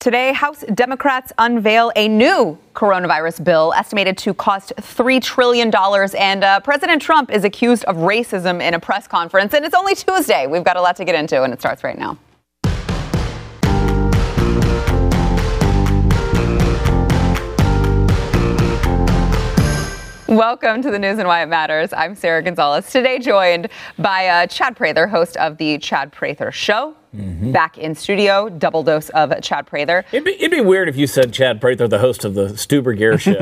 Today, House Democrats unveil a new coronavirus bill estimated to cost $3 trillion. And uh, President Trump is accused of racism in a press conference. And it's only Tuesday. We've got a lot to get into, and it starts right now. Welcome to the news and why it matters. I'm Sarah Gonzalez. Today, joined by uh, Chad Prather, host of the Chad Prather Show. Mm-hmm. Back in studio, double dose of Chad Prather. It'd be, it'd be weird if you said Chad Prather, the host of the Stu Burguiere show.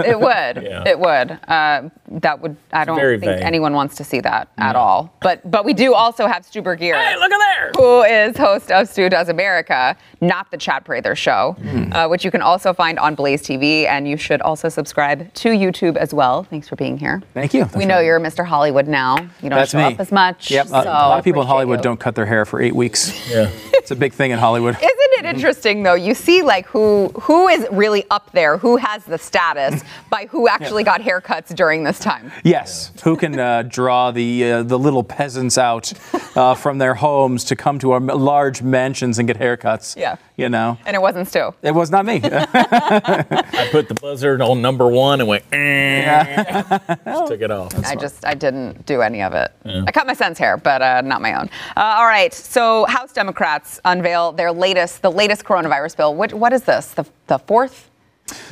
it would. Yeah. It would. Uh, that would. I don't think vague. anyone wants to see that no. at all. But but we do also have Stu Burguiere. Hey, look at there. Who is host of Stu Does America, not the Chad Prather show, mm. uh, which you can also find on Blaze TV, and you should also subscribe to YouTube as well. Thanks for being here. Thank you. That's we know right. you're Mr. Hollywood now. You don't That's show me. up as much. Yep. So uh, a lot of people in Hollywood you. don't cut their hair for eight weeks. Yeah. it's a big thing in Hollywood. Isn't it interesting though? You see like who who is really up there, who has the status by who actually yeah. got haircuts during this time. Yes, who can uh, draw the uh, the little peasants out uh, from their homes to come to our large mansions and get haircuts. Yeah, you know. And it wasn't Stu. It was not me. I put the buzzard on number one and went. Eh. Yeah. just took it off. That's I smart. just I didn't do any of it. Yeah. I cut my son's hair, but uh, not my own. Uh, all right, so House Democrats unveil their latest the latest coronavirus bill. What what is this? The the fourth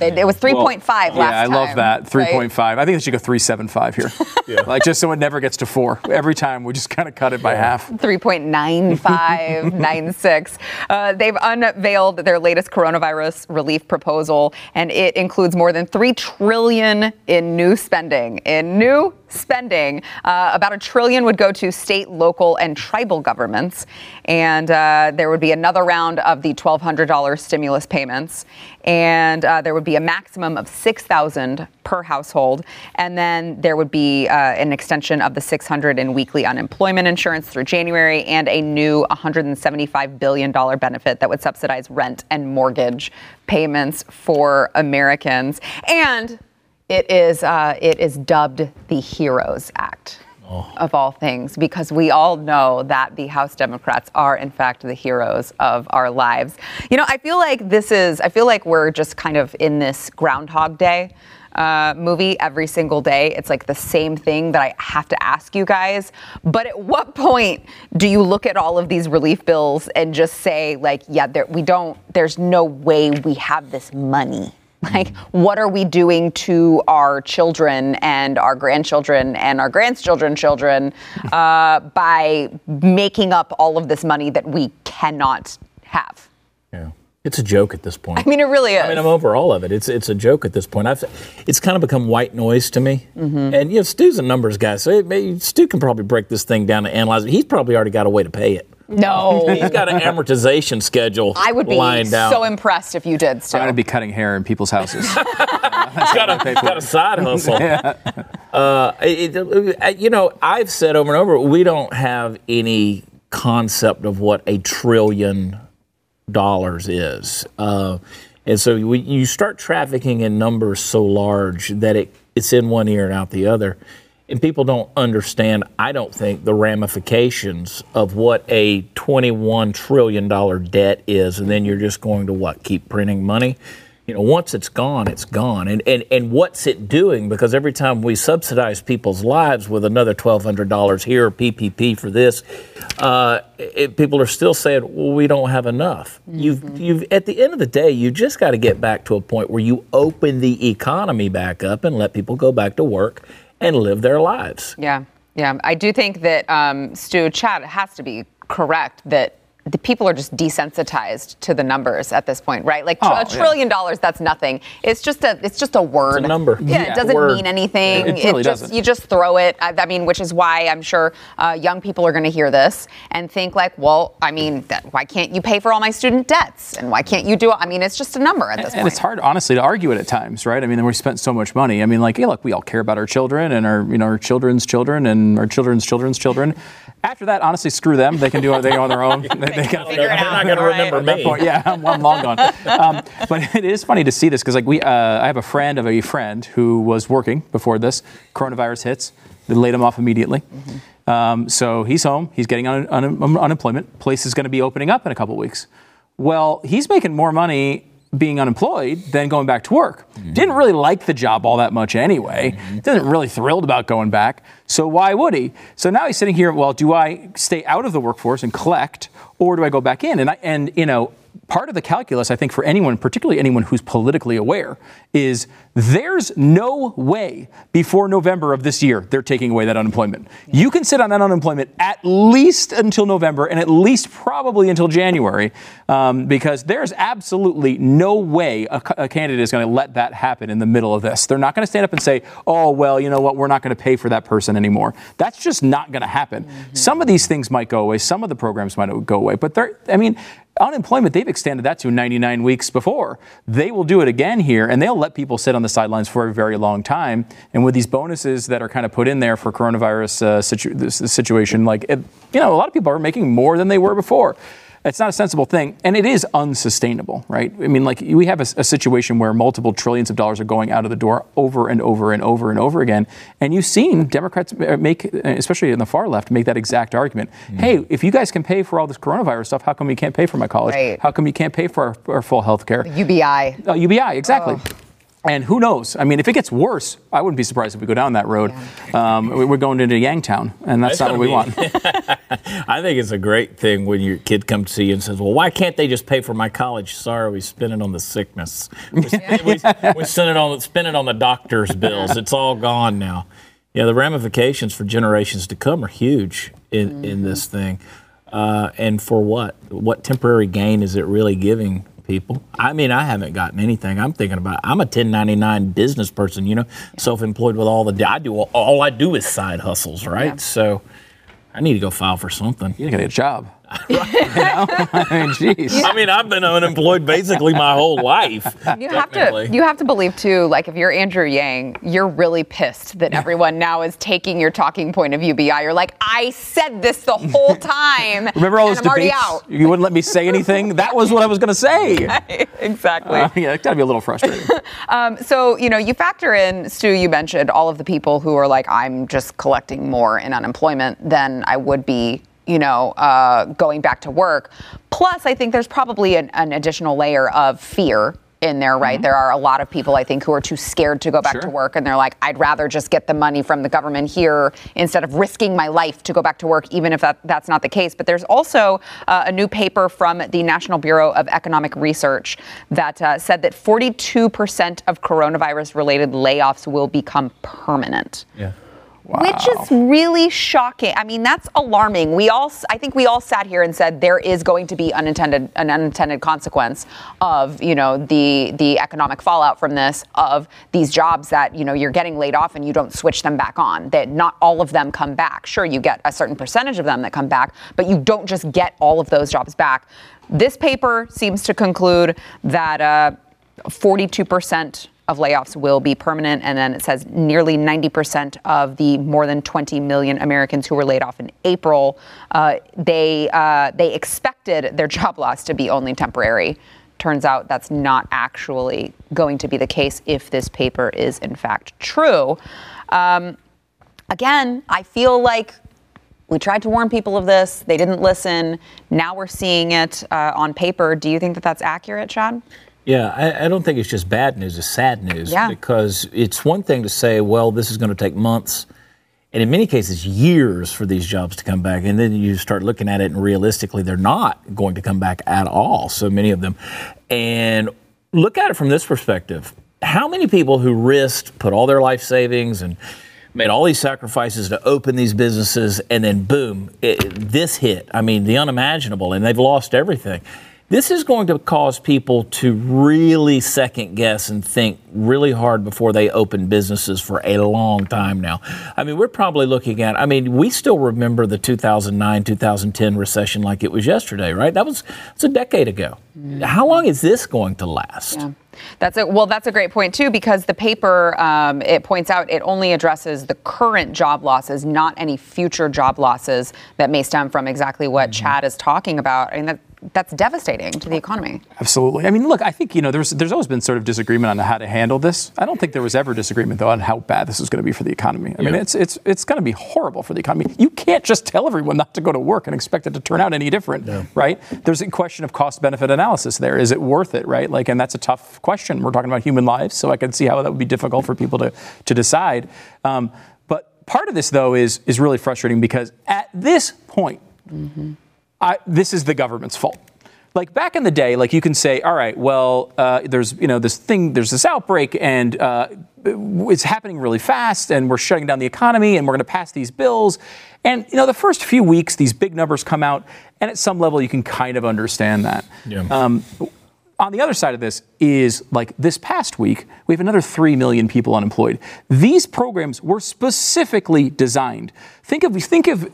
it, it was 3.5 well, last time. Yeah, I love that. 3.5. Right? I think it should go 3.75 here. yeah. Like just so it never gets to four. Every time we just kind of cut it by half. 3.9596. Uh, they've unveiled their latest coronavirus relief proposal, and it includes more than 3 trillion in new spending. In new spending. Uh, about a trillion would go to state, local, and tribal governments. And uh, there would be another round of the $1,200 stimulus payments. And uh, there would be a maximum of 6000 per household. And then there would be uh, an extension of the 600 in weekly unemployment insurance through January and a new $175 billion benefit that would subsidize rent and mortgage payments for Americans. And it is, uh, it is dubbed the HEROES Act. Oh. Of all things, because we all know that the House Democrats are, in fact, the heroes of our lives. You know, I feel like this is, I feel like we're just kind of in this Groundhog Day uh, movie every single day. It's like the same thing that I have to ask you guys. But at what point do you look at all of these relief bills and just say, like, yeah, there, we don't, there's no way we have this money? Like, what are we doing to our children and our grandchildren and our grandchildren's children uh, by making up all of this money that we cannot have? Yeah. It's a joke at this point. I mean, it really is. I mean, I'm over all of it. It's it's a joke at this point. I've, it's kind of become white noise to me. Mm-hmm. And you know, Stu's a numbers guy, so it, Stu can probably break this thing down and analyze it. He's probably already got a way to pay it. No. He's got an amortization schedule. I would be so impressed if you did, Stu. I'm going to be cutting hair in people's houses. He's got, a, got a side hustle. yeah. uh, it, it, you know, I've said over and over, we don't have any concept of what a trillion dollars is. Uh, and so we, you start trafficking in numbers so large that it, it's in one ear and out the other and people don't understand, I don't think, the ramifications of what a $21 trillion debt is. And then you're just going to what? Keep printing money? You know, once it's gone, it's gone. And, and, and what's it doing? Because every time we subsidize people's lives with another $1,200 here, PPP for this, uh, it, people are still saying, well, we don't have enough. Mm-hmm. You've, you've, at the end of the day, you just got to get back to a point where you open the economy back up and let people go back to work and live their lives. Yeah, yeah. I do think that um, Stu Chad has to be correct that the people are just desensitized to the numbers at this point, right? Like oh, a trillion yeah. dollars, that's nothing. It's just a, it's just a word. It's a number. Yeah, yeah it doesn't word. mean anything. It, it really just, doesn't. You just throw it. I, I, mean, which is why I'm sure uh, young people are going to hear this and think like, well, I mean, that, why can't you pay for all my student debts? And why can't you do? I mean, it's just a number at this and, point. And it's hard, honestly, to argue it at times, right? I mean, we spent so much money. I mean, like, yeah, look, we all care about our children and our, you know, our children's children and our children's children's children. After that, honestly, screw them. They can do it. They on their own. they, they can figure it out not going to remember me. Point, yeah, I'm, I'm, long gone. Um, but it is funny to see this because, like, we, uh, I have a friend of a friend who was working before this. Coronavirus hits. They laid him off immediately. Mm-hmm. Um, so he's home. He's getting un- un- unemployment. Place is going to be opening up in a couple weeks. Well, he's making more money being unemployed than going back to work. Mm-hmm. Didn't really like the job all that much anyway. Mm-hmm. Didn't really thrilled about going back. So why would he? So now he's sitting here. Well, do I stay out of the workforce and collect, or do I go back in? And I, and you know part of the calculus, I think, for anyone, particularly anyone who's politically aware, is there's no way before November of this year they're taking away that unemployment. You can sit on that unemployment at least until November and at least probably until January um, because there's absolutely no way a, a candidate is going to let that happen in the middle of this. They're not going to stand up and say, oh, well, you know what, we're not going to pay for that person anymore. That's just not going to happen. Mm-hmm. Some of these things might go away, some of the programs might go away, but they're, I mean, unemployment, they've extended that to 99 weeks before. They will do it again here, and they'll let people sit on the sidelines for a very long time. And with these bonuses that are kind of put in there for coronavirus uh, situ- situation, like, it, you know, a lot of people are making more than they were before. It's not a sensible thing, and it is unsustainable, right? I mean, like we have a, a, situation where multiple trillions of dollars are going out of the door over and over and over and over again, and you've seen Democrats make, especially in the far left, make that exact argument. Mm. Hey, if you guys can pay for all this coronavirus stuff, how come you can't pay for my college? Right. How come you can't pay for our, our full health care? UBI. Uh, UBI, exactly. Oh. And who knows? I mean, if it gets worse, I wouldn't be surprised if we go down that road. Yeah. Um, we're going into Yangtown, and that's, not what we be, want. I think it's a great thing when your kid comes to see you and says, "Well, why can't they just pay for my college? Sorry, we spend it on the sickness. We, we, we spend it on spend it on the doctor's bills. It's all gone now. Yeah, the ramifications for generations to come are huge in, mm-hmm. in this thing. Uh, and for what? What temporary gain is it really giving people. I mean, I haven't gotten anything. I'm thinking about. I'm a 1099 business person, you know, self-employed with all the. I do all I do is side hustles, right? Yeah. So, I need to go file for something. You gotta get a job. You know? I mean, jeez. I mean, I've been unemployed basically my whole life. You have to you have to believe too. Like if you're Andrew Yang, you're really pissed that everyone now is taking your talking point of UBI. You're like, I said this the whole time. Remember all those debates? You wouldn't let me say anything. That was what I was going to say. Right, exactly. Uh, yeah, it's got to be a little frustrating. um, so you know, you factor in Stu. You mentioned all of the people who are like, I'm just collecting more in unemployment than I would be you know, uh, going back to work. Plus, I think there's probably an, an additional layer of fear in there, right? Mm-hmm. There are a lot of people, I think, who are too scared to go back sure. to work, and they're like, I'd rather just get the money from the government here instead of risking my life to go back to work, even if that, that's not the case. But there's also uh, a new paper from the National Bureau of Economic Research that uh, said that 42% of coronavirus related layoffs will become permanent. Yeah. Wow. Which is really shocking. I mean, that's alarming. We all, I think we all sat here and said there is going to be unintended, an unintended consequence of, you know, the the economic fallout from this, of these jobs that, you know, you're getting laid off and you don't switch them back on. That not all of them come back. Sure, you get a certain percentage of them that come back, but you don't just get all of those jobs back. This paper seems to conclude that uh, 42% of layoffs will be permanent. And then it says nearly 90% of the more than 20 million Americans who were laid off in April, uh, they, uh, they expected their job loss to be only temporary. Turns out that's not actually going to be the case if this paper is in fact true. Um, again, I feel like we tried to warn people of this. They didn't listen. Now we're seeing it uh, on paper. Do you think that that's accurate, Chad? Yeah, I, I, don't think it's just bad news, it's sad news. Yeah. Because it's one thing to say, well, this is going to take months, and in many cases, years for these jobs to come back. And then you start looking at it, and realistically, they're not going to come back at all, so many of them. And look at it from this perspective how many people who risked, put all their life savings, and made all these sacrifices to open these businesses, and then boom, it, this hit. I mean, the unimaginable, and they've lost everything. This is going to cause people to really second guess and think really hard before they open businesses for a long time now. I mean, we're probably looking at, I mean, we still remember the 2009 2010 recession like it was yesterday, right? That was it's a decade ago. Mm-hmm. How long is this going to last? Yeah. That's a well. That's a great point too, because the paper um, it points out it only addresses the current job losses, not any future job losses that may stem from exactly what mm-hmm. Chad is talking about. I mean, that that's devastating to the economy. Absolutely. I mean, look, I think you know there's there's always been sort of disagreement on how to handle this. I don't think there was ever disagreement though on how bad this is going to be for the economy. I yeah. mean, it's it's it's going to be horrible for the economy. You can't just tell everyone not to go to work and expect it to turn out any different, yeah. right? There's a question of cost benefit analysis there. Is it worth it, right? Like, and that's a tough question. We're talking about human lives, so I can see how that would be difficult for people to to decide. Um, but part of this though is is really frustrating because at this point. Mm-hmm I, this is the government's fault. Like back in the day, like you can say, all right, well, uh, there's you know this thing, there's this outbreak, and uh, it's happening really fast, and we're shutting down the economy, and we're going to pass these bills, and you know the first few weeks, these big numbers come out, and at some level, you can kind of understand that. Yeah. Um, on the other side of this is like this past week, we have another 3 million people unemployed. These programs were specifically designed Think of think of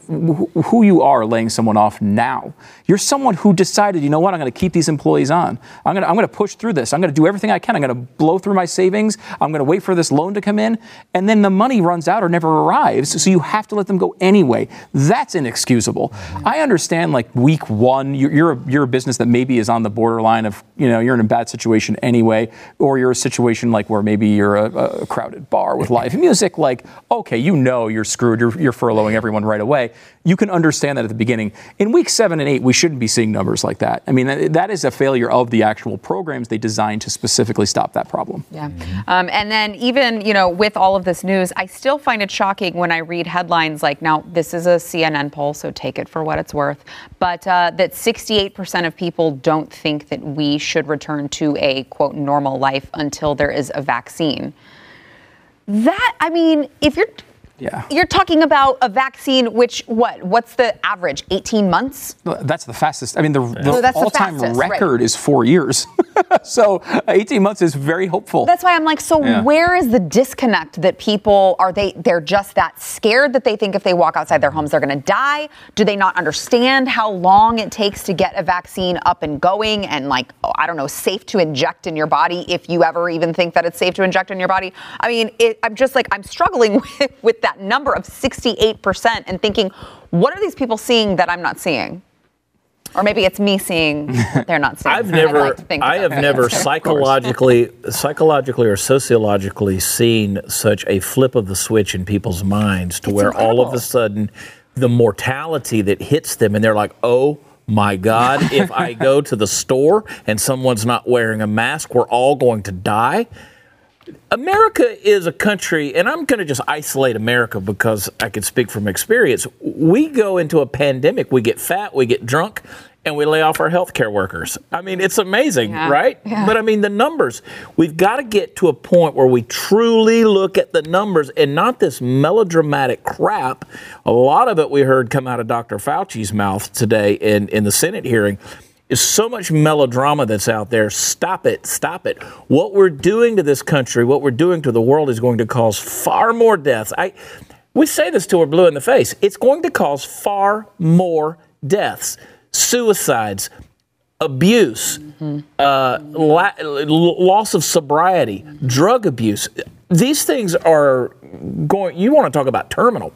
who you are laying someone off now. You're someone who decided, you know what, I'm going to keep these employees on. I'm going to I'm going to push through this. I'm going to do everything I can. I'm going to blow through my savings. I'm going to wait for this loan to come in, and then the money runs out or never arrives, so you have to let them go anyway. That's inexcusable. Mm-hmm. I understand like week 1, you're you're a, you're a business that maybe is on the borderline of, you know, you're in a bad situation anyway, or you're a situation like where maybe you're a, a crowded bar with live music like okay, you know you're screwed. You're, you're furloughing everyone right away. You can understand that at the beginning. In week seven and eight, we shouldn't be seeing numbers like that. I mean, that is a failure of the actual programs they designed to specifically stop that problem. Yeah. Um, and then even, you know, with all of this news, I still find it shocking when I read headlines like, now, this is a CNN poll, so take it for what it's worth, but uh, that 68% of people don't think that we should return to a, quote, normal life until there is a vaccine. That, I mean, if you're yeah. You're talking about a vaccine, which what? What's the average? 18 months? That's the fastest. I mean, the, the all-time the record right. is four years. so uh, 18 months is very hopeful. That's why I'm like, so yeah. where is the disconnect that people are they? They're just that scared that they think if they walk outside their homes they're going to die. Do they not understand how long it takes to get a vaccine up and going and like oh, I don't know, safe to inject in your body if you ever even think that it's safe to inject in your body? I mean, it, I'm just like I'm struggling with, with that that number of 68% and thinking, what are these people seeing that I'm not seeing? Or maybe it's me seeing they're not seeing. I've never, like I have never psychologically, psychologically or sociologically seen such a flip of the switch in people's minds to it's where incredible. all of a sudden the mortality that hits them and they're like, oh my God, if I go to the store and someone's not wearing a mask, we're all going to die. America is a country, and I'm going to just isolate America because I can speak from experience. We go into a pandemic, we get fat, we get drunk, and we lay off our healthcare workers. I mean, it's amazing, yeah. right? Yeah. But I mean, the numbers, we've got to get to a point where we truly look at the numbers and not this melodramatic crap. A lot of it we heard come out of Dr. Fauci's mouth today in, in the Senate hearing is so much melodrama that's out there. Stop it. Stop it. What we're doing to this country, what we're doing to the world is going to cause far more deaths. I we say this till we're blue in the face. It's going to cause far more deaths, suicides, abuse, mm-hmm. uh, la- loss of sobriety, drug abuse. These things are going, you want to talk about terminal.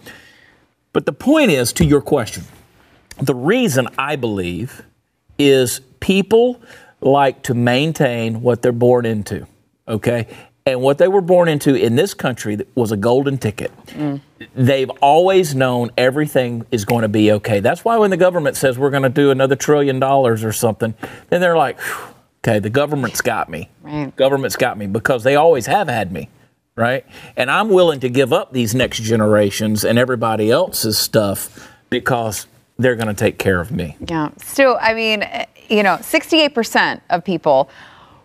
But the point is, to your question, the reason I believe is people like to maintain what they're born into, okay? And what they were born into in this country was a golden ticket. Mm. They've always known everything is going to be okay. That's why when the government says we're going to do another trillion dollars or something, then they're like, okay, the government's got me. Right. Government's got me because they always have had me, right? And I'm willing to give up these next generations and everybody else's stuff because they're going to take care of me. Yeah. Stu, I mean, eh, you know, 68% of people.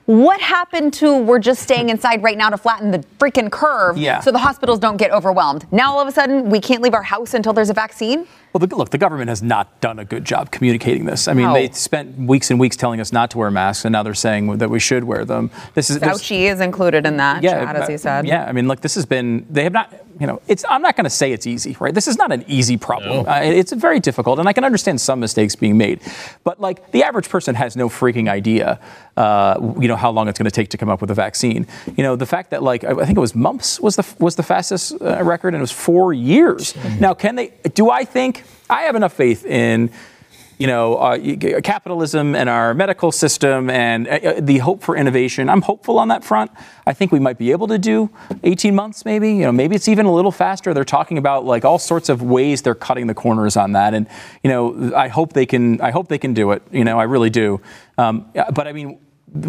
What happened to we're just staying inside right now to flatten the freaking curve yeah. so the hospitals don't get overwhelmed? Now all of a sudden we can't leave our house until there's a vaccine? Well, the, look, the government has not done a good job communicating this. I mean, no. they spent weeks and weeks telling us not to wear masks, and now they're saying that we should wear them. This is Fauci is included in that, yeah, Chad, as he said. Yeah, I mean, look, this has been they have not you know, it's, I'm not going to say it's easy, right? This is not an easy problem. No. Uh, it's very difficult, and I can understand some mistakes being made. But like the average person has no freaking idea, uh, you know, how long it's going to take to come up with a vaccine. You know, the fact that like I think it was mumps was the was the fastest uh, record, and it was four years. Mm-hmm. Now, can they? Do I think I have enough faith in? you know, uh, capitalism and our medical system and uh, uh, the hope for innovation. I'm hopeful on that front. I think we might be able to do 18 months, maybe. You know, maybe it's even a little faster. They're talking about like all sorts of ways they're cutting the corners on that, and you know, I hope they can. I hope they can do it. You know, I really do. Um, but I mean,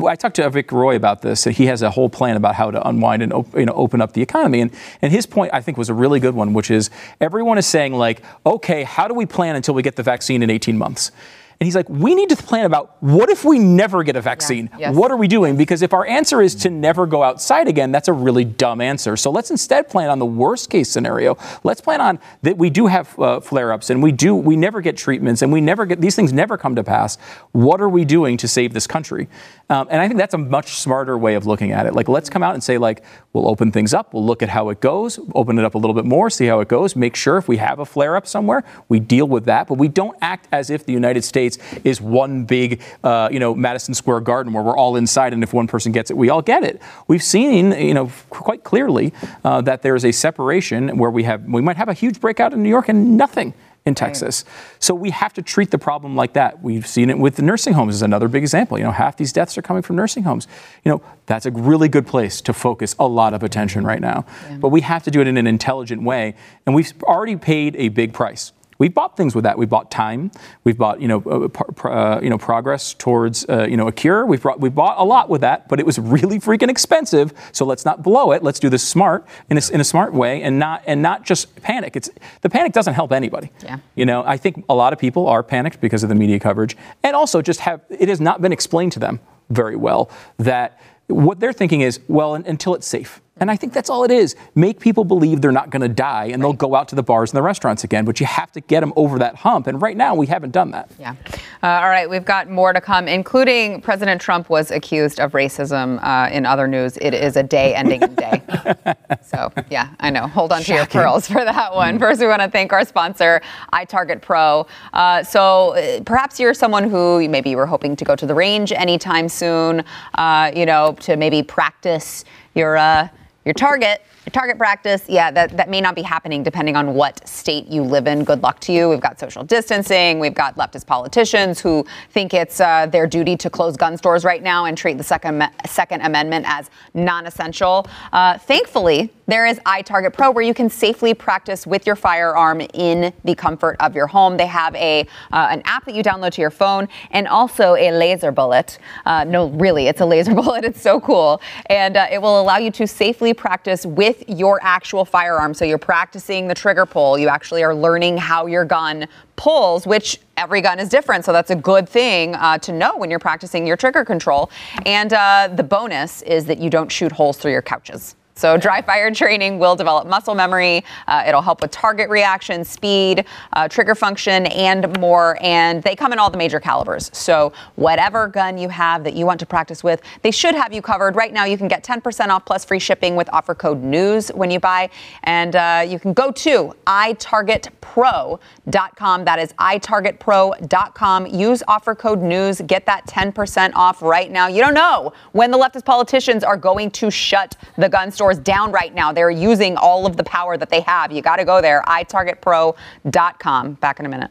I talked to Avik Roy about this. He has a whole plan about how to unwind and you know, open up the economy. And, and his point, I think, was a really good one, which is everyone is saying, like, okay, how do we plan until we get the vaccine in 18 months? And he's like, we need to plan about what if we never get a vaccine? Yeah. Yes. What are we doing? Because if our answer is to never go outside again, that's a really dumb answer. So let's instead plan on the worst case scenario. Let's plan on that we do have uh, flare ups and we do, we never get treatments and we never get, these things never come to pass. What are we doing to save this country? Um, and I think that's a much smarter way of looking at it. Like, let's come out and say, like, we'll open things up, we'll look at how it goes, open it up a little bit more, see how it goes, make sure if we have a flare up somewhere, we deal with that. But we don't act as if the United States is one big, uh, you know, Madison Square Garden where we're all inside, and if one person gets it, we all get it. We've seen, you know, quite clearly uh, that there is a separation where we have, we might have a huge breakout in New York and nothing in Texas. Right. So we have to treat the problem like that. We've seen it with the nursing homes is another big example. You know, half these deaths are coming from nursing homes. You know, that's a really good place to focus a lot of attention right now. Yeah. But we have to do it in an intelligent way, and we've already paid a big price. We've bought things with that. We've bought time. We've bought you know uh, uh, you know progress towards uh, you know a cure. We've brought, we bought a lot with that, but it was really freaking expensive. So let's not blow it. Let's do this smart in a, in a smart way and not and not just panic. It's the panic doesn't help anybody. Yeah. You know I think a lot of people are panicked because of the media coverage and also just have it has not been explained to them very well that what they're thinking is well until it's safe and I think that's all it is. Make people believe they're not going to die and right. they'll go out to the bars and the restaurants again. But you have to get them over that hump. And right now, we haven't done that. Yeah. Uh, all right. We've got more to come, including President Trump was accused of racism uh, in other news. It is a day ending in day. so, yeah, I know. Hold on Shocking. to your pearls for that one. First, we want to thank our sponsor, iTarget Pro. Uh, so, uh, perhaps you're someone who maybe you were hoping to go to the range anytime soon, uh, you know, to maybe practice your uh, your target your target practice, yeah, that, that may not be happening depending on what state you live in. Good luck to you. We've got social distancing. We've got leftist politicians who think it's uh, their duty to close gun stores right now and treat the Second, second Amendment as non essential. Uh, thankfully, there is iTarget Pro where you can safely practice with your firearm in the comfort of your home. They have a uh, an app that you download to your phone and also a laser bullet. Uh, no, really, it's a laser bullet. It's so cool. And uh, it will allow you to safely practice with your actual firearm. So you're practicing the trigger pull. You actually are learning how your gun pulls, which every gun is different. So that's a good thing uh, to know when you're practicing your trigger control. And uh, the bonus is that you don't shoot holes through your couches. So dry fire training will develop muscle memory. Uh, it'll help with target reaction, speed, uh, trigger function, and more. And they come in all the major calibers. So whatever gun you have that you want to practice with, they should have you covered. Right now, you can get 10% off plus free shipping with offer code NEWS when you buy. And uh, you can go to itargetpro.com. That is itargetpro.com. Use offer code NEWS. Get that 10% off right now. You don't know when the leftist politicians are going to shut the gun store down right now. They're using all of the power that they have. You got to go there, itargetpro.com. Back in a minute.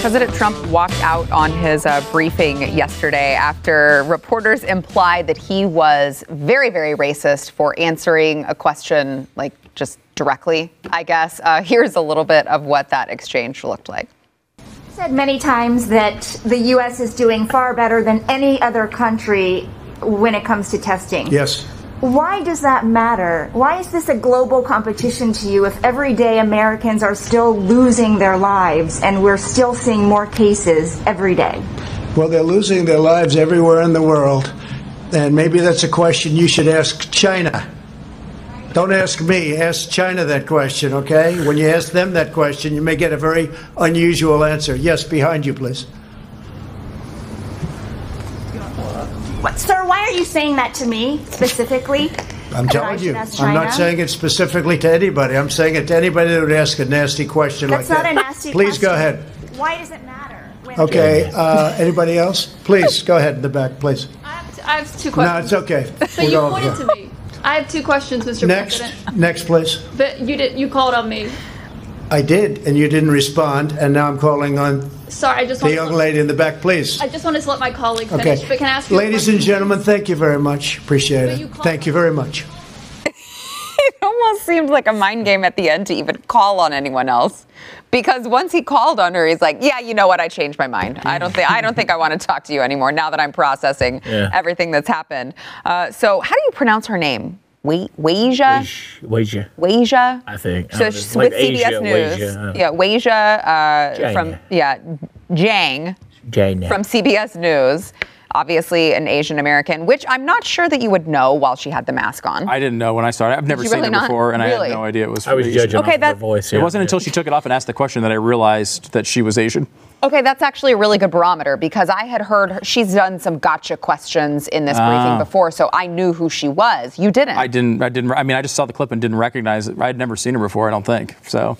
President Trump walked out on his uh, briefing yesterday after reporters implied that he was very, very racist for answering a question like just directly, I guess. Uh, here's a little bit of what that exchange looked like said many times that the U.S. is doing far better than any other country when it comes to testing. Yes. Why does that matter? Why is this a global competition to you if everyday Americans are still losing their lives and we're still seeing more cases every day? Well, they're losing their lives everywhere in the world. And maybe that's a question you should ask China. Don't ask me, ask China that question, okay? When you ask them that question, you may get a very unusual answer. Yes, behind you, please. What, sir, why are you saying that to me specifically? I'm telling you. I'm not saying it specifically to anybody. I'm saying it to anybody that would ask a nasty question That's like that. That's not a nasty Please question. go ahead. Why does it matter? Okay. Uh, anybody else? Please go ahead in the back, please. I have, I have two questions. No, it's okay. So we'll you pointed to me I have two questions, Mr. Next, President. next, please. But you did you called on me. I did, and you didn't respond, and now I'm calling on Sorry, I just the young to, lady in the back, please. I just wanted to let my colleague finish. Okay. But can I ask you a Ladies and question? gentlemen, thank you very much. Appreciate But you it. called- Thank you very much. Almost seemed like a mind game at the end to even call on anyone else. Because once he called on her, he's like, "Yeah, you know what? I changed my mind. I don't think I don't think I want to talk to you anymore now that I'm processing Yeah. everything that's happened." Uh, so, how do you pronounce her name? Wei Weijia? Weijia. Weijia? I think. So don't she's It's like with CBS Asia, News. Weijia, uh, Yeah, Weijia uh, from yeah Jiang Jane. from CBS News. Obviously, an Asian American, which I'm not sure that you would know while she had the mask on. I didn't know when I started. I've never seen really her not? before, and I had no idea it was. I was Asian. judging Okay, off her that- voice. It wasn't until she took it off and asked the question that I realized that she was Asian. Okay, that's actually a really good barometer because I had heard her, she's done some gotcha questions in this briefing ah. before, so I knew who she was. You didn't. I didn't. I didn't. I mean, I just saw the clip and didn't recognize it. I'd never seen her before. I don't think so.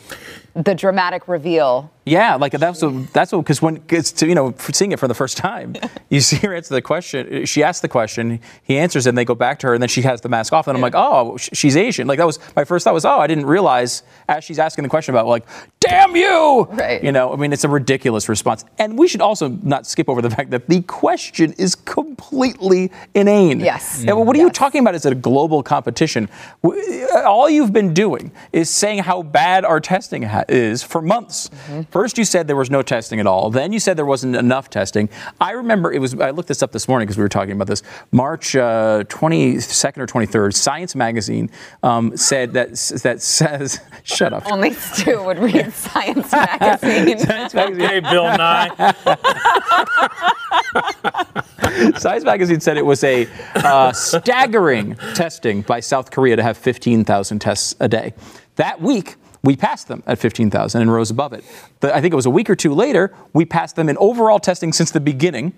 The dramatic reveal. Yeah, like that's what that's what because when it's to, you know seeing it for the first time, you see her answer the question. She asks the question, he answers, it, and they go back to her, and then she has the mask off, and I'm like, oh, she's Asian. Like that was my first thought was, oh, I didn't realize as she's asking the question about like, damn you, Right. You know, I mean, it's a ridiculous response, and we should also not skip over the fact that the question is completely inane. Yes. And what are you talking about? Is it a global competition? All you've been doing is saying how bad our testing ha- is for months. Mm-hmm. First, you said there was no testing at all. Then you said there wasn't enough testing. I remember it was. I looked this up this morning because we were talking about this. March uh, 22nd or 23rd, Science Magazine um, said that that says, "Shut up." Only Stu would read Science magazine. Science Magazine Hey, Bill Nye. Science Magazine said it was a uh, staggering testing by South Korea to have 15,000 tests a day. That week, we passed them at 15,000 and rose above it. But I think it was a week or two later, we passed them in overall testing since the beginning.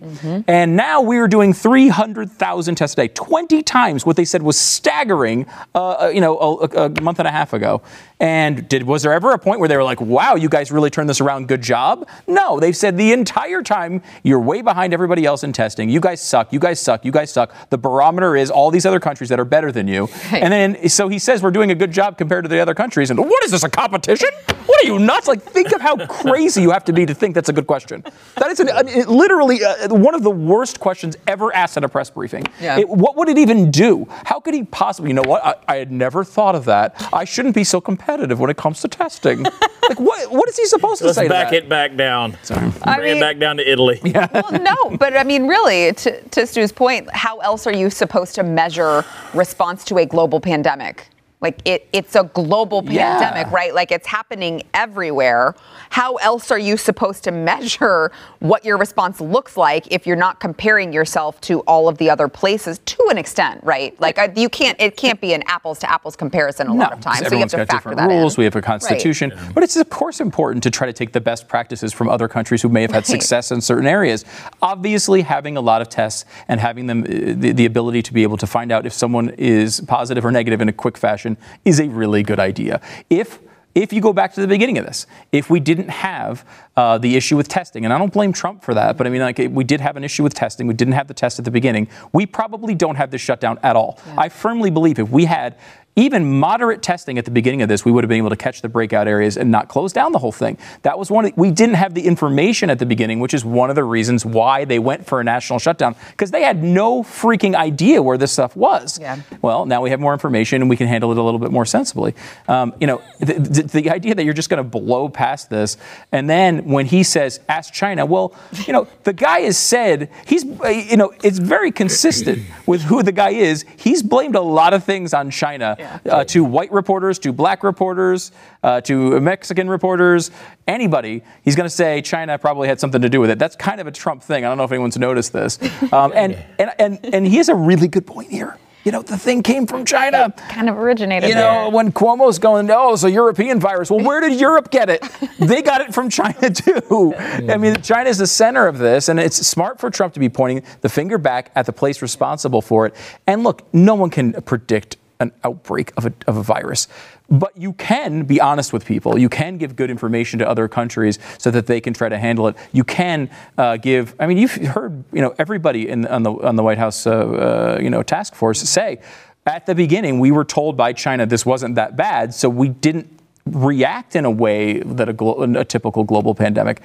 And now we are doing 300,000 tests a day, 20 times what they said was staggering, uh, uh, you know, a, a month and a half ago. And did was there ever a point where they were like, "Wow, you guys really turned this around? Good job"? No, they've said the entire time you're way behind everybody else in testing. You guys suck. You guys suck. You guys suck. The barometer is all these other countries that are better than you. And then so he says we're doing a good job compared to the other countries. And what is this a competition? What are you nuts? Like think of how crazy you have to be to think that's a good question. That is an, an- it- literally uh, one of the worst questions ever asked at a press briefing. Yeah. It- what would it even do? How could he possibly? You know what? I, I had never thought of that. I shouldn't be so competitive when it comes to testing. like what? What is he supposed to Let's say to back that? it back down. Sorry. I Bring mean- it back down to Italy. well, no, but I mean, really, to, to Stu's point, how else are you supposed to measure response to a global pandemic? Like it, it's a global Yeah. pandemic, right? Like it's happening everywhere. How else are you supposed to measure what your response looks like if you're not comparing yourself to all of the other places to an extent, right? Like uh, you can't, it can't be an apples to apples comparison a lot of times. So you have to got factor different that rules. in. We have a constitution, but it's of course important to try to take the best practices from other countries who may have had Right. success in certain areas. Obviously, having a lot of tests and having them uh, the, the ability to be able to find out if someone is positive or negative in a quick fashion is a really good idea. If if you go back to the beginning of this, if we didn't have uh, the issue with testing, and I don't blame Trump for that, but I mean, like, we did have an issue with testing. We didn't have the test at the beginning. We probably don't have this shutdown at all. I firmly believe if we had even moderate testing at the beginning of this, we would have been able to catch the breakout areas and not close down the whole thing. That was one. Of, we didn't have the information at the beginning, which is one of the reasons why they went for a national shutdown because they had no freaking idea where this stuff was. Yeah. Well, now we have more information and we can handle it a little bit more sensibly. Um, you know, the, the, the idea that you're just going to blow past this, and then when he says, "Ask China," well, you know, the guy has said he's, you know, it's very consistent with who the guy is. He's blamed a lot of things on China, uh, to white reporters, to black reporters, uh, to Mexican reporters, anybody. He's going to say China probably had something to do with it. That's kind of a Trump thing. I don't know if anyone's noticed this, um, and, and and and he has a really good point here. You know, the thing came from China. Kind of originated You there. know, when Cuomo's going, oh, it's a European virus. Well, where did Europe get it? they got it from China too. I mean, China is the center of this, and it's smart for Trump to be pointing the finger back at the place responsible for it. And look, no one can predict an outbreak of a, of a virus. But you can be honest with people. You can give good information to other countries so that they can try to handle it. You can uh, give. I mean, you've heard, you know, everybody in, on the on the White House, uh, uh, you know, task force say. at the beginning, we were told by China this wasn't that bad, so we didn't react in a way that a, glo- a typical global pandemic.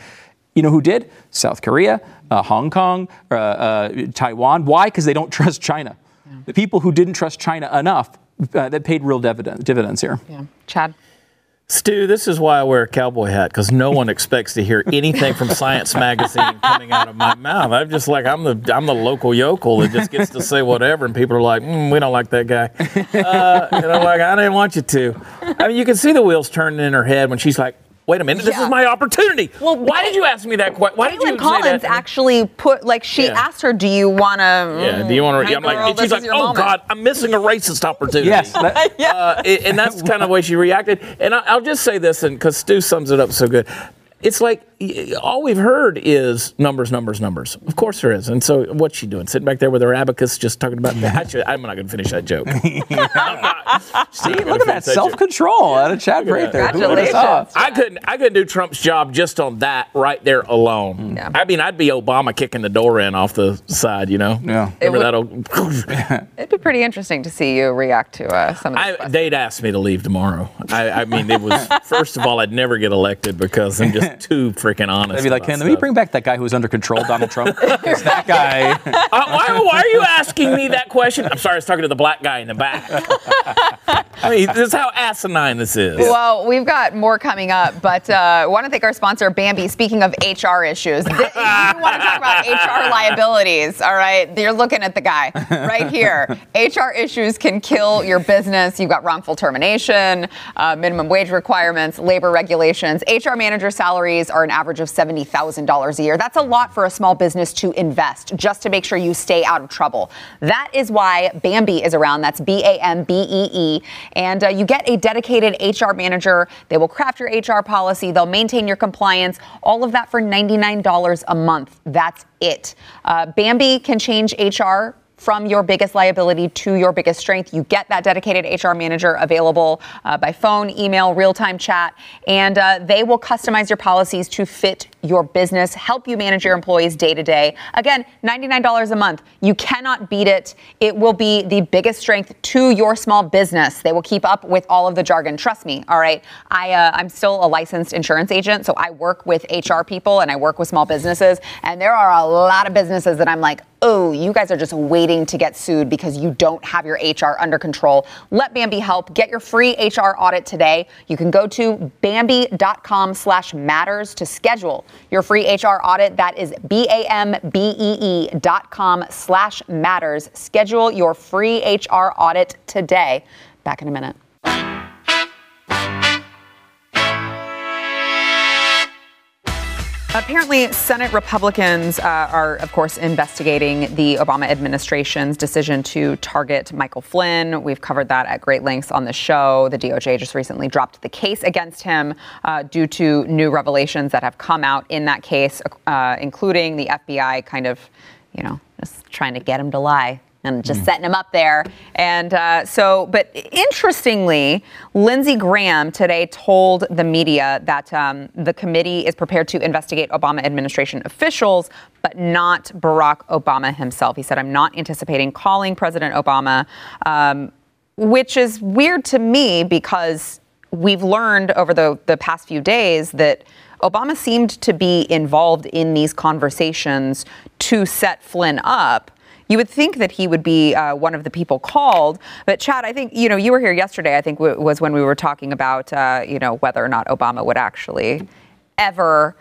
You know who did? South Korea, uh, Hong Kong, uh, uh, Taiwan. Why? Because they don't trust China. The people who didn't trust China enough uh, that paid real dividend, dividends here. Yeah. Chad? Stu, this is why I wear a cowboy hat because no one expects to hear anything from Science Magazine coming out of my mouth. I'm just like I'm the I'm the local yokel that just gets to say whatever, and people are like, mm, "We don't like that guy," uh, and I'm like, "I didn't want you to." I mean, you can see the wheels turning in her head when she's like, Wait a minute, this Yeah. is my opportunity. Well, why did you ask me that question? Why did you Kaitlan say Collins that? actually put like she Yeah. asked her, "Do you want to?" Yeah, do you want to? I'm like, and she's like, oh God, I'm missing a racist opportunity. Yes. that- uh, and and that's kind of the way she reacted. And I, I'll just say this, and because Stu sums it up so good, it's like all we've heard is numbers, numbers, numbers. Of course there is. And so what's she doing? Sitting back there with her abacus, just talking about that. I should, I'm not going to finish that joke. See, look at that finish self control out of Chad right there. Who would've thought? Congratulations. I couldn't. I couldn't do Trump's job just on that right there alone. Yeah. I mean, I'd be Obama kicking the door in off the side. You know. Yeah. it would, that old. It'd be pretty interesting to see you react to uh, some of I, they'd ask me to leave tomorrow. I, I mean, it was first of all, I'd never get elected because I'm just too freaking honest. They'd be like, "Can hey, let me bring back that guy who was under control, Donald Trump. It's that guy. Uh, why, why are you asking me that question? I'm sorry, I was talking to the black guy in the back. I mean, this is how asinine this is. Well, we've got more coming up, but uh, I want to thank our sponsor, Bambee. Speaking of HR issues, th- you want to talk about HR liabilities, all right? You're looking at the guy right here. HR issues can kill your business. You've got wrongful termination, uh, minimum wage requirements, labor regulations. HR manager salaries are an average of $70,000 a year. That's a lot for a small business to invest just to make sure you stay out of trouble. That is why Bambee is around. That's B A M B E E. And uh, you get a dedicated HR manager. They will craft your HR policy, they'll maintain your compliance, all of that for $99 a month. That's it. Uh, Bambee can change HR from your biggest liability to your biggest strength. You get that dedicated HR manager available uh, by phone, email, real time chat, and uh, they will customize your policies to fit your business, help you manage your employees day to day. Again, $99 a month. You cannot beat it. It will be the biggest strength to your small business. They will keep up with all of the jargon. Trust me, all right? I, uh, I'm still a licensed insurance agent, so I work with HR people and I work with small businesses, and there are a lot of businesses that I'm like, oh, you guys are just waiting to get sued because you don't have your HR under control. Let Bambee help. Get your free HR audit today. You can go to Bambee.com slash matters to schedule your free HR audit. That is B-A-M-B-E-E dot com slash matters. Schedule your free HR audit today. Back in a minute. Apparently, Senate Republicans uh, are, of course, investigating the Obama administration's decision to target Michael Flynn. We've covered that at great lengths on the show. The DOJ just recently dropped the case against him uh, due to new revelations that have come out in that case, uh, including the FBI kind of, you know, just trying to get him to lie and just setting him up there. And uh, so, but interestingly, Lindsey Graham today told the media that um, the committee is prepared to investigate Obama administration officials, but not Barack Obama himself. He said, I'm not anticipating calling President Obama, um, which is weird to me because we've learned over the, the past few days that Obama seemed to be involved in these conversations to set Flynn up. You would think that he would be uh, one of the people called, but Chad, I think you know you were here yesterday. I think w- was when we were talking about uh, you know whether or not Obama would actually ever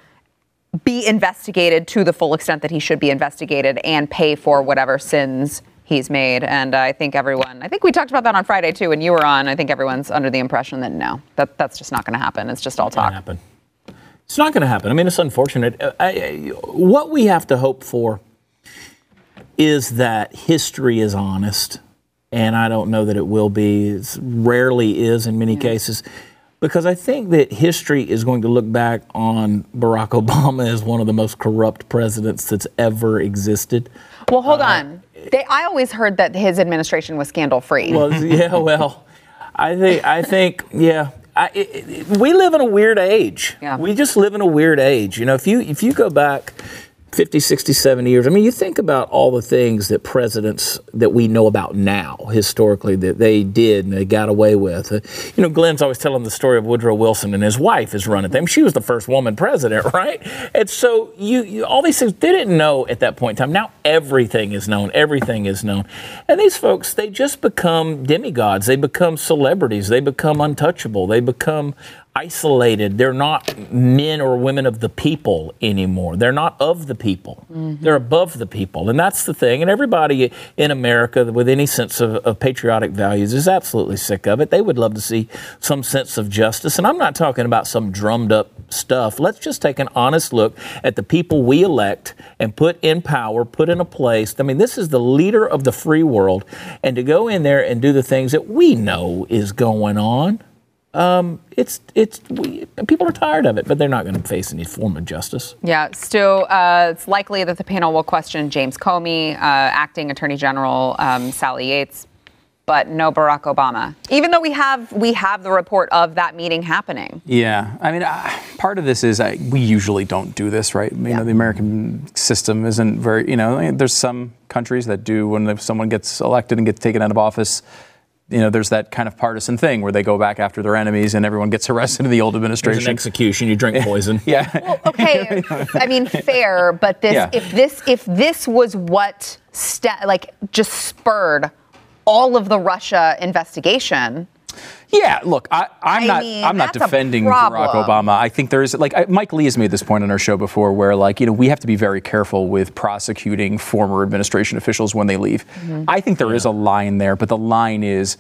be investigated to the full extent that he should be investigated and pay for whatever sins he's made. And I think everyone, I think we talked about that on Friday too, and you were on. I think everyone's under the impression that no, that that's just not going to happen. It's just all talk. happen. It's not going to happen. I mean, it's unfortunate. Uh, I, I, what we have to hope for is that history is honest, and I don't know that it will be. It rarely is in many cases, because I think that history is going to look back on Barack Obama as one of the most corrupt presidents that's ever existed. Well, hold uh, on. They, I always heard that his administration was scandal free. Well, yeah, well, I think, I think, yeah. I, it, it- we live in a weird age. Yeah. We just live in a weird age. You know, if you if you go back 50, 60, 70 years. I mean, you think about all the things that presidents that we know about now, historically, that they did and they got away with. Uh, you know, Glenn's always telling the story of Woodrow Wilson and his wife is running things. She was the first woman president, right? And so you, you, all these things they didn't know at that point in time. Now everything is known. Everything is known. And these folks, they just become demigods. They become celebrities. They become untouchable. They become isolated. They're not men or women of the people anymore. They're not of the people. Mm-hmm. They're above the people. And that's the thing. And everybody in America with any sense of, of, patriotic values is absolutely sick of it. They would love to see some sense of justice. And I'm not talking about some drummed up stuff. Let's just take an honest look at the people we elect and put in power, put in a place. I mean, this is the leader of the free world. And to go in there and do the things that we know is going on um, it's it's we, people are tired of it, but they're not going to face any form of justice. Yeah, still, uh, it's likely that the panel will question James Comey, uh, acting Attorney General um, Sally Yates, but no Barack Obama. Even though we have we have the report of that meeting happening. Yeah, I mean, uh, part of this is I, we usually don't do this, right? You yeah. know, the American system isn't very. You know, there's some countries that do when someone gets elected and gets taken out of office you know, there's that kind of partisan thing where they go back after their enemies and everyone gets arrested in the old administration. There's an execution. You drink poison. yeah. Well, okay. I mean, fair, but this, yeah. if this, if this was what, st- like, just spurred all of the Russia investigation, yeah, look, I, am not. Mean, I'm not defending Barack Obama. I think there's like I, Mike Lee has made this point on our show before, where like you know we have to be very careful with prosecuting former administration officials when they leave. Mm-hmm. I think there yeah. is a line there, but the line is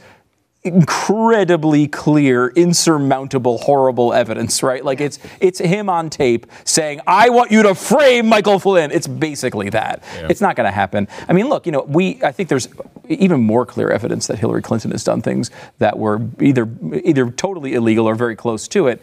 incredibly clear, insurmountable, horrible evidence, right? Like it's it's him on tape saying, "I want you to frame Michael Flynn." It's basically that. Yeah. It's not going to happen. I mean, look, you know, we I think there's even more clear evidence that Hillary Clinton has done things that were either either totally illegal or very close to it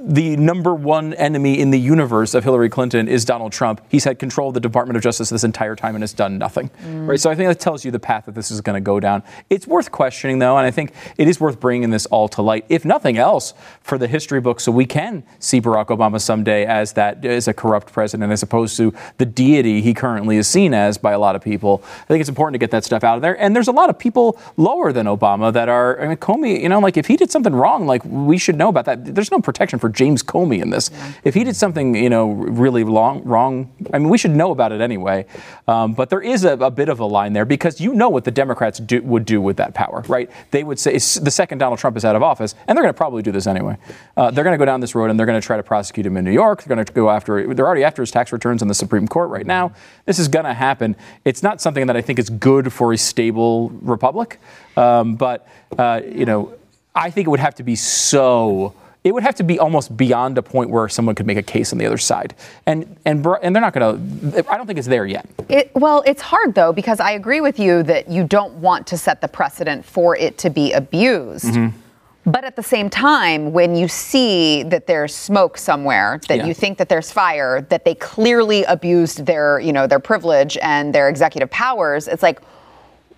the number one enemy in the universe of Hillary Clinton is Donald Trump. He's had control of the Department of Justice this entire time and has done nothing. Mm. Right? So I think that tells you the path that this is going to go down. It's worth questioning, though, and I think it is worth bringing this all to light, if nothing else, for the history book, so we can see Barack Obama someday as that as a corrupt president, as opposed to the deity he currently is seen as by a lot of people. I think it's important to get that stuff out of there. And there's a lot of people lower than Obama that are. I mean, Comey, you know, like if he did something wrong, like we should know about that. There's no protection protection for James Comey in this. Yeah. If he did something, you know, really long, wrong, I mean, we should know about it anyway. Um, but there is a, a, bit of a line there because you know what the Democrats do, would do with that power, right? They would say the second Donald Trump is out of office, and they're going to probably do this anyway. Uh, they're going to go down this road and they're going to try to prosecute him in New York. They're going to go after. They're already after his tax returns in the Supreme Court right now. This is going to happen. It's not something that I think is good for a stable republic, um, but uh, you know. I think it would have to be so it would have to be almost beyond a point where someone could make a case on the other side. And and and they're not going to. I don't think it's there yet. It, well, it's hard though because I agree with you that you don't want to set the precedent for it to be abused. Mm-hmm. But at the same time, when you see that there's smoke somewhere, that yeah. you think that there's fire, that they clearly abused their, you know, their privilege and their executive powers, it's like,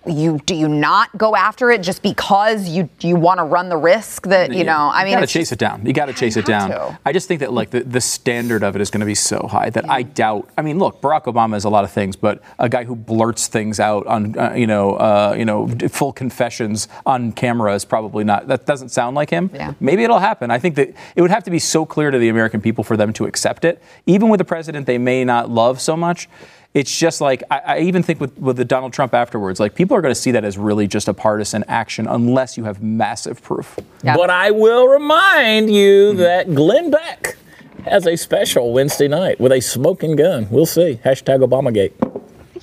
you do you not go after it just because you you want to run the risk that you know? I mean you got to chase it down. You got to chase it down. to. I just think that like the, the standard of it is going to be so high that yeah. I doubt I mean look Barack Obama is a lot of things but a guy who blurts things out on uh, you know uh, you know full confessions on camera is probably not that doesn't sound like him. Yeah. maybe it'll happen. I think that it would have to be so clear to the American people for them to accept it. Even with the president they may not love so much it's just like I, I, even think with, with the Donald Trump afterwards, like people are going to see that as really just a partisan action unless you have massive proof. Yeah. But I will remind you mm-hmm. that Glenn Beck has a special Wednesday night with a smoking gun. We'll see. Hashtag Obamagate.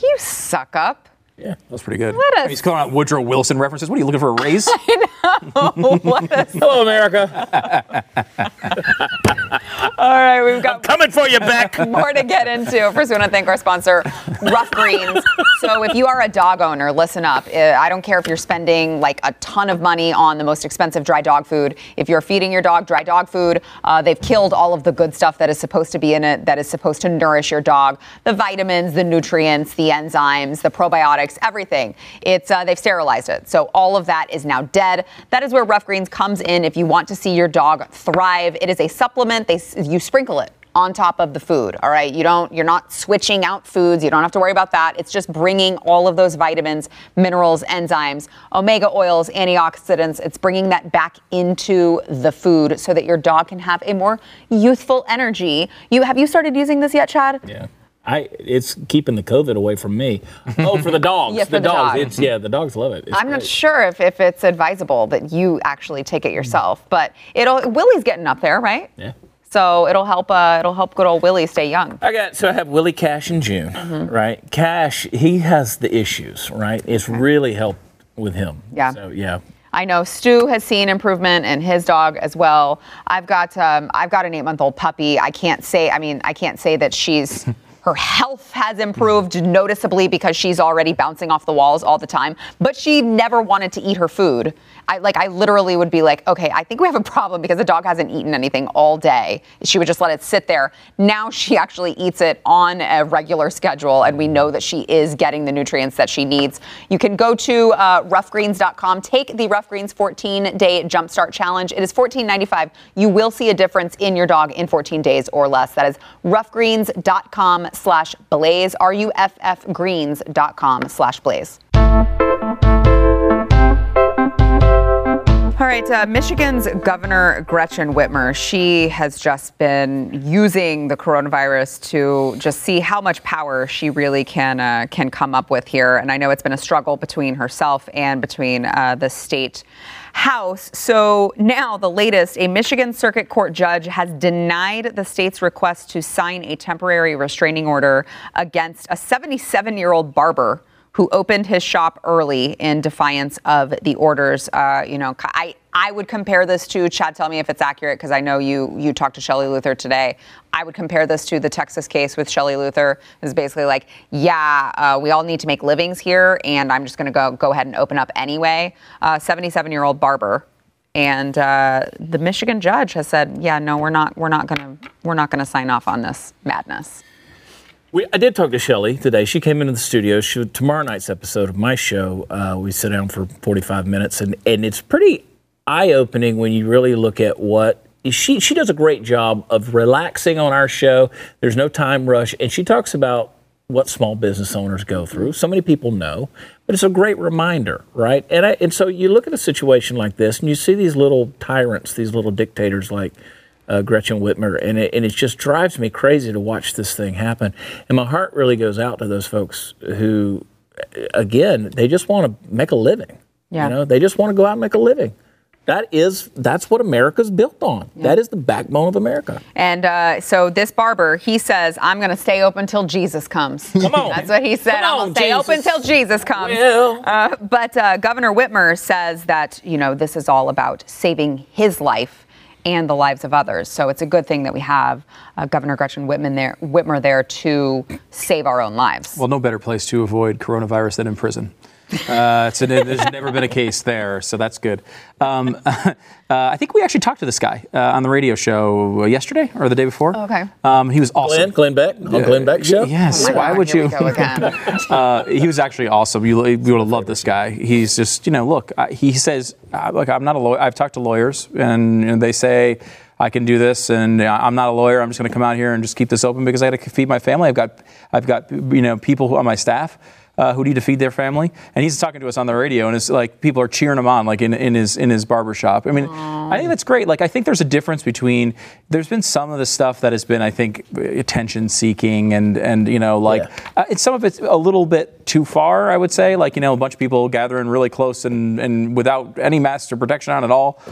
You suck up. Yeah, that's pretty good. Let us. He's calling out Woodrow Wilson references. What are you looking for a raise? I know. Hello, America. All right, we've got I'm coming for you, Beck. more to get into. First, we want to thank our sponsor, Ruff Greens. So, if you are a dog owner, listen up. Uh, I don't care if you're spending like a ton of money on the most expensive dry dog food. If you're feeding your dog dry dog food, uh, they've killed all of the good stuff that is supposed to be in it, that is supposed to nourish your dog. The vitamins, the nutrients, the enzymes, the probiotics everything. It's uh, they've sterilized it, so all of that is now dead. That is where Ruff Greens comes in. If you want to see your dog thrive, it is a supplement. They you sprinkle it on top of the food. All right, you don't, you're not switching out foods. You don't have to worry about that. It's just bringing all of those vitamins, minerals, enzymes, omega oils, antioxidants. It's bringing that back into the food so that your dog can have a more youthful energy. You have you started using this yet, Chad? Yeah. I, it's keeping the COVID away from me. Oh, for the dogs. Yeah, for the, the dogs. dog. It's yeah, the dogs love it. It's I'm not sure if, if it's advisable that you actually take it yourself, but it'll Willie's getting up there, right? Yeah. So it'll help uh, it'll help good old Willie stay young. I got so I have Willie Cash in June, Mm-hmm. right? Cash, he has the issues, right? It's really helped with him. Yeah. So yeah. I know Stu has seen improvement in his dog as well. I've got um, I've got an eight month old puppy. I can't say I mean I can't say that she's her health has improved noticeably because she's already bouncing off the walls all the time. But she never wanted to eat her food. I like I literally would be like, okay, I think we have a problem because the dog hasn't eaten anything all day. She would just let it sit there. Now she actually eats it on a regular schedule, and we know that she is getting the nutrients that she needs. You can go to uh, ruffgreens.com, take the Ruff Greens 14 day jumpstart challenge. It is $14.95. You will see a difference in your dog in 14 days or less. That is ruffgreens.com slash blaze, R-U-F-F greens.com slash blaze. Right, uh, Michigan's Governor Gretchen Whitmer, she has just been using the coronavirus to just see how much power she really can uh, can come up with here. And I know it's been a struggle between herself and between uh, the state house. So now the latest, a Michigan Circuit Court judge has denied the state's request to sign a temporary restraining order against a 77-year-old barber who opened his shop early in defiance of the orders. Uh, you know, I, I would compare this to Chad. Tell me if it's accurate, because I know you you talked to Shelley Luther today. I would compare this to the Texas case with Shelley Luther. It's basically like, yeah, uh, we all need to make livings here, and I'm just going to go go ahead and open up anyway. 77 year old barber. And uh, the Michigan judge has said, "Yeah, no, we're not. We're not going to. We're not going to sign off on this madness." We, I did talk to Shelley today. She came into the studio. She, tomorrow night's episode of my show, uh, we sit down for 45 minutes, and, and it's pretty eye opening when you really look at what she she does a great job of relaxing on our show. There's no time rush, and she talks about what small business owners go through. So many people know, but it's a great reminder, right? And I, and so you look at a situation like this, and you see these little tyrants, these little dictators like uh, Gretchen Whitmer, and it, and it just drives me crazy to watch this thing happen. And my heart really goes out to those folks who, again, they just want to make a living. Yeah. You know, they just want to go out and make a living. That is that's what America's built on. That is the backbone of America. And uh, so this barber, he says, "I'm going to stay open till Jesus comes." Come on. That's what he said. Come I'm on, going to stay open till Jesus comes. Well. Uh, but uh, Governor Whitmer says that you know this is all about saving his life and the lives of others. So it's a good thing that we have uh, Governor Gretchen Whitman there, Whitmer there to save our own lives. Well, no better place to avoid coronavirus than in prison. Uh, it's a, there's never been a case there, so that's good. Um, uh, I think we actually talked to this guy uh, on the radio show yesterday or the day before. Okay. Um, he was awesome. Glenn, Glenn Beck, on Glenn Beck show. Yes. Oh Why God, would here you? we go again. uh, he was actually awesome. You, you would have loved this guy. He's just, you know, look. I, he says, uh, look, I'm not a lawyer. I've talked to lawyers, and you know, they say I can do this, and uh, I'm not a lawyer. I'm just going to come out here and just keep this open because I got to feed my family. I've got, I've got, you know, people who on my staff. Uh, who need to feed their family, and he's talking to us on the radio, and it's like people are cheering him on, like in, in his in his barber shop. I mean, I think that's great. Like I think there's a difference between there's been some of the stuff that has been, I think, attention seeking, and and you know, like Yeah. uh, it's some of it's a little bit too far, I would say. Like you know, a bunch of people gathering really close and and without any masks or protection on at all.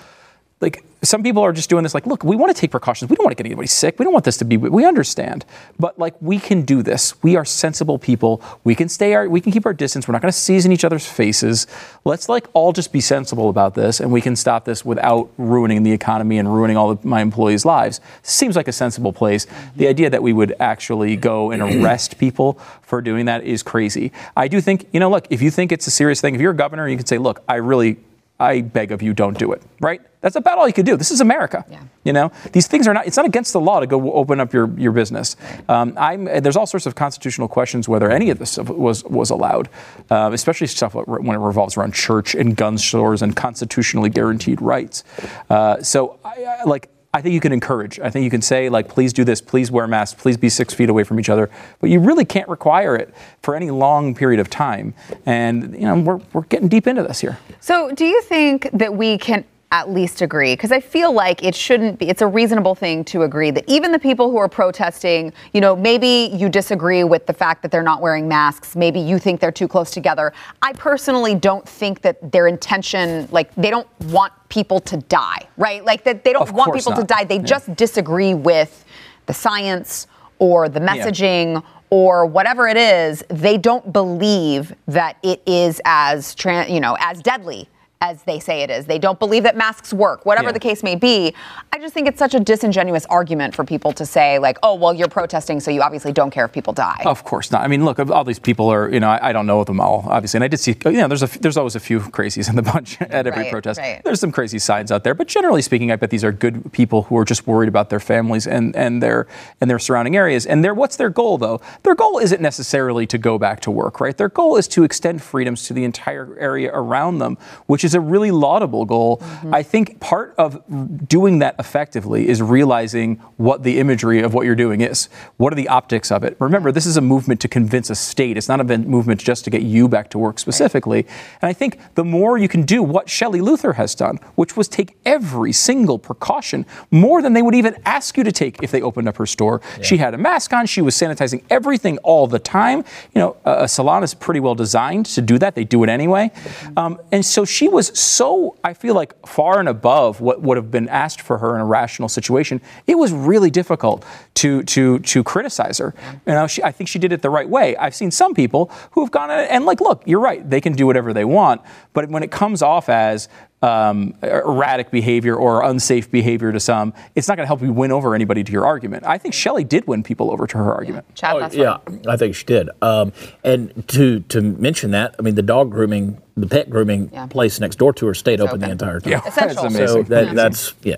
Like some people are just doing this. Like, look, we want to take precautions. We don't want to get anybody sick. We don't want this to be. We understand, but like we can do this. We are sensible people. We can stay our. We can keep our distance. We're not going to seize in each other's faces. Let's like all just be sensible about this, and we can stop this without ruining the economy and ruining all of my employees' lives. Seems like a sensible place. Mm-hmm. The idea that we would actually go and arrest people for doing that is crazy. I do think, you know, look, if you think it's a serious thing, if you're a governor, you can say, look, I really, I beg of you, don't do it, right? That's about all you can do. This is America. Yeah. You know, these things are not. It's not against the law to go open up your your business. Um, I'm, there's all sorts of constitutional questions whether any of this was was allowed, uh, especially stuff when it revolves around church and gun stores and constitutionally guaranteed rights. Uh, so, I, I, like. I think you can encourage. I think you can say, like, please do this, please wear masks, please be six feet away from each other. But you really can't require it for any long period of time. And, you know, we're, we're getting deep into this here. So, do you think that we can at least agree because I feel like it shouldn't be it's a reasonable thing to agree that even the people who are protesting, you know, maybe you disagree with the fact that they're not wearing masks, maybe you think they're too close together. I personally don't think that their intention like they don't want people to die, right? Like that they don't Of want people to die. They Yeah. just disagree with the science or the messaging or whatever it is, they don't believe that it is as you know as deadly as they say it is. They don't believe that masks work, whatever Yeah. the case may be. I just think it's such a disingenuous argument for people to say like, "Oh, well, you're protesting, so you obviously don't care if people die." Of course not. I mean, look, all these people are, you know, I, I don't know them all, obviously. And I did see, you know, there's a, there's always a few crazies in the bunch at every Right, protest. right. There's some crazy signs out there, but generally speaking, I bet these are good people who are just worried about their families and, and their and their surrounding areas. And their what's their goal though? Their goal isn't necessarily to go back to work, right? Their goal is to extend freedoms to the entire area around them, which is a really laudable goal. Mm-hmm. I think part of doing that effectively is realizing what the imagery of what you're doing is. What are the optics of it? Remember, this is a movement to convince a state. It's not a movement just to get you back to work specifically. And I think the more you can do what Shelley Luther has done, which was take every single precaution, more than they would even ask you to take if they opened up her store. She had a mask on. She was sanitizing everything all the time. You know, a, a salon is pretty well designed to do that. They do it anyway. Um, and so she was so, I feel like, far and above what would have been asked for her in a rational situation. It was really difficult to to to criticize her. Mm-hmm. You know, she, I think she did it the right way. I've seen some people who have gone and like, look, you're right. They can do whatever they want, but when it comes off as um, erratic behavior or unsafe behavior to some, it's not going to help you win over anybody to your argument. I think Shelley did win people over to her argument. Chad, Oh, that's yeah, I think she did. Um, and to to mention that, I mean, the dog grooming, the pet grooming Yeah. place next door to her stayed open, the entire time. Yeah, Essential. that's So amazing. that, that's yeah.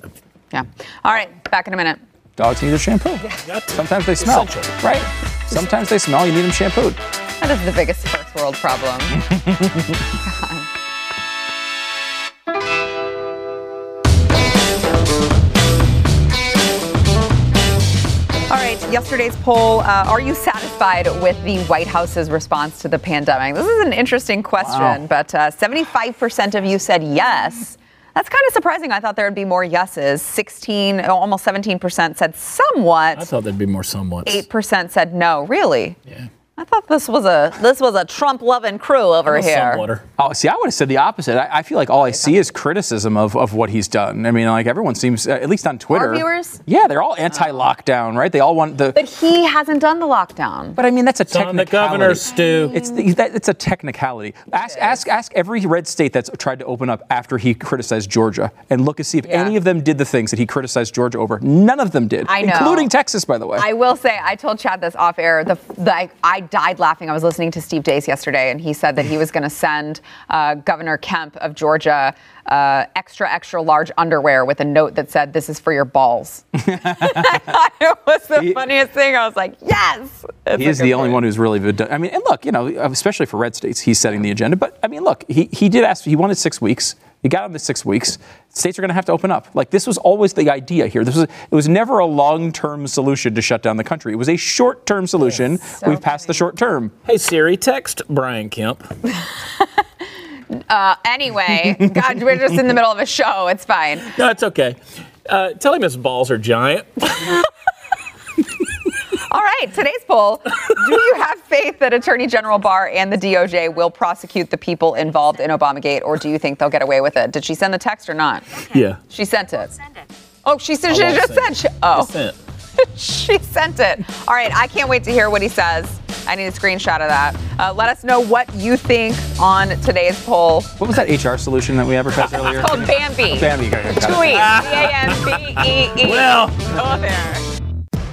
yeah. All right, back in a minute. Dogs need their shampoo. Yeah. Sometimes they smell, Essential. right? Sometimes they smell. You need them shampooed. That is the biggest first world problem. yesterday's poll. Uh, are you satisfied with the White House's response to the pandemic? This is an interesting question, Wow. but uh, 75% of you said yes. That's kind of surprising. I thought there would be more yeses. 16, oh, almost 17% said somewhat. I thought there'd be more somewhat. Eight percent said no. Really? Yeah. I thought this was a this was a Trump loving crew over here. Oh, see, I would have said the opposite. I, I feel like all I see is criticism of, of what he's done. I mean, like everyone seems, uh, at least on Twitter. Our viewers? Yeah, they're all anti-lockdown, right? They all want the. But he hasn't done the lockdown. But I mean, that's a It's on the technicality. governor's stew. It's the, that, it's a technicality. Ask, ask ask every red state that's tried to open up after he criticized Georgia, and look and see if Yeah. any of them did the things that he criticized Georgia over. None of them did, I know. including Texas, by the way. I will say, I told Chad this off air. The, the I, I died laughing. I was listening to Steve Deace yesterday, and he said that he was going to send uh, Governor Kemp of Georgia uh, extra, extra large underwear with a note that said, "This is for your balls." I thought it was the He- funniest thing. I was like, "Yes." It's he is the only one who's really. I mean, and look, you know, especially for red states, he's setting the agenda. But I mean, look, he, he did ask. He wanted six weeks. He got on the six weeks. States are going to have to open up. Like this was always the idea here. This was it was never a long-term solution to shut down the country. It was a short-term solution. So We've passed the short term. Hey Siri, text Brian Kemp. Anyway, God, we're just in the middle of a show. It's fine. No, it's okay. Uh, tell him his balls are giant. All right, today's poll. Do you have faith that Attorney General Barr and the DOJ will prosecute the people involved in Obamagate, or do you think they'll get away with it? Did she send the text or not? Yeah. She sent it. Oh, she, said, she just send said. it. She, oh, Sent. she sent it. All right, I can't wait to hear what he says. I need a screenshot of that. Uh, let us know what you think on today's poll. What was that HR solution that we advertised earlier? It's called Bambee. Bambee. got it. Tweet. B-A-M-B-E-E. Well. Go there.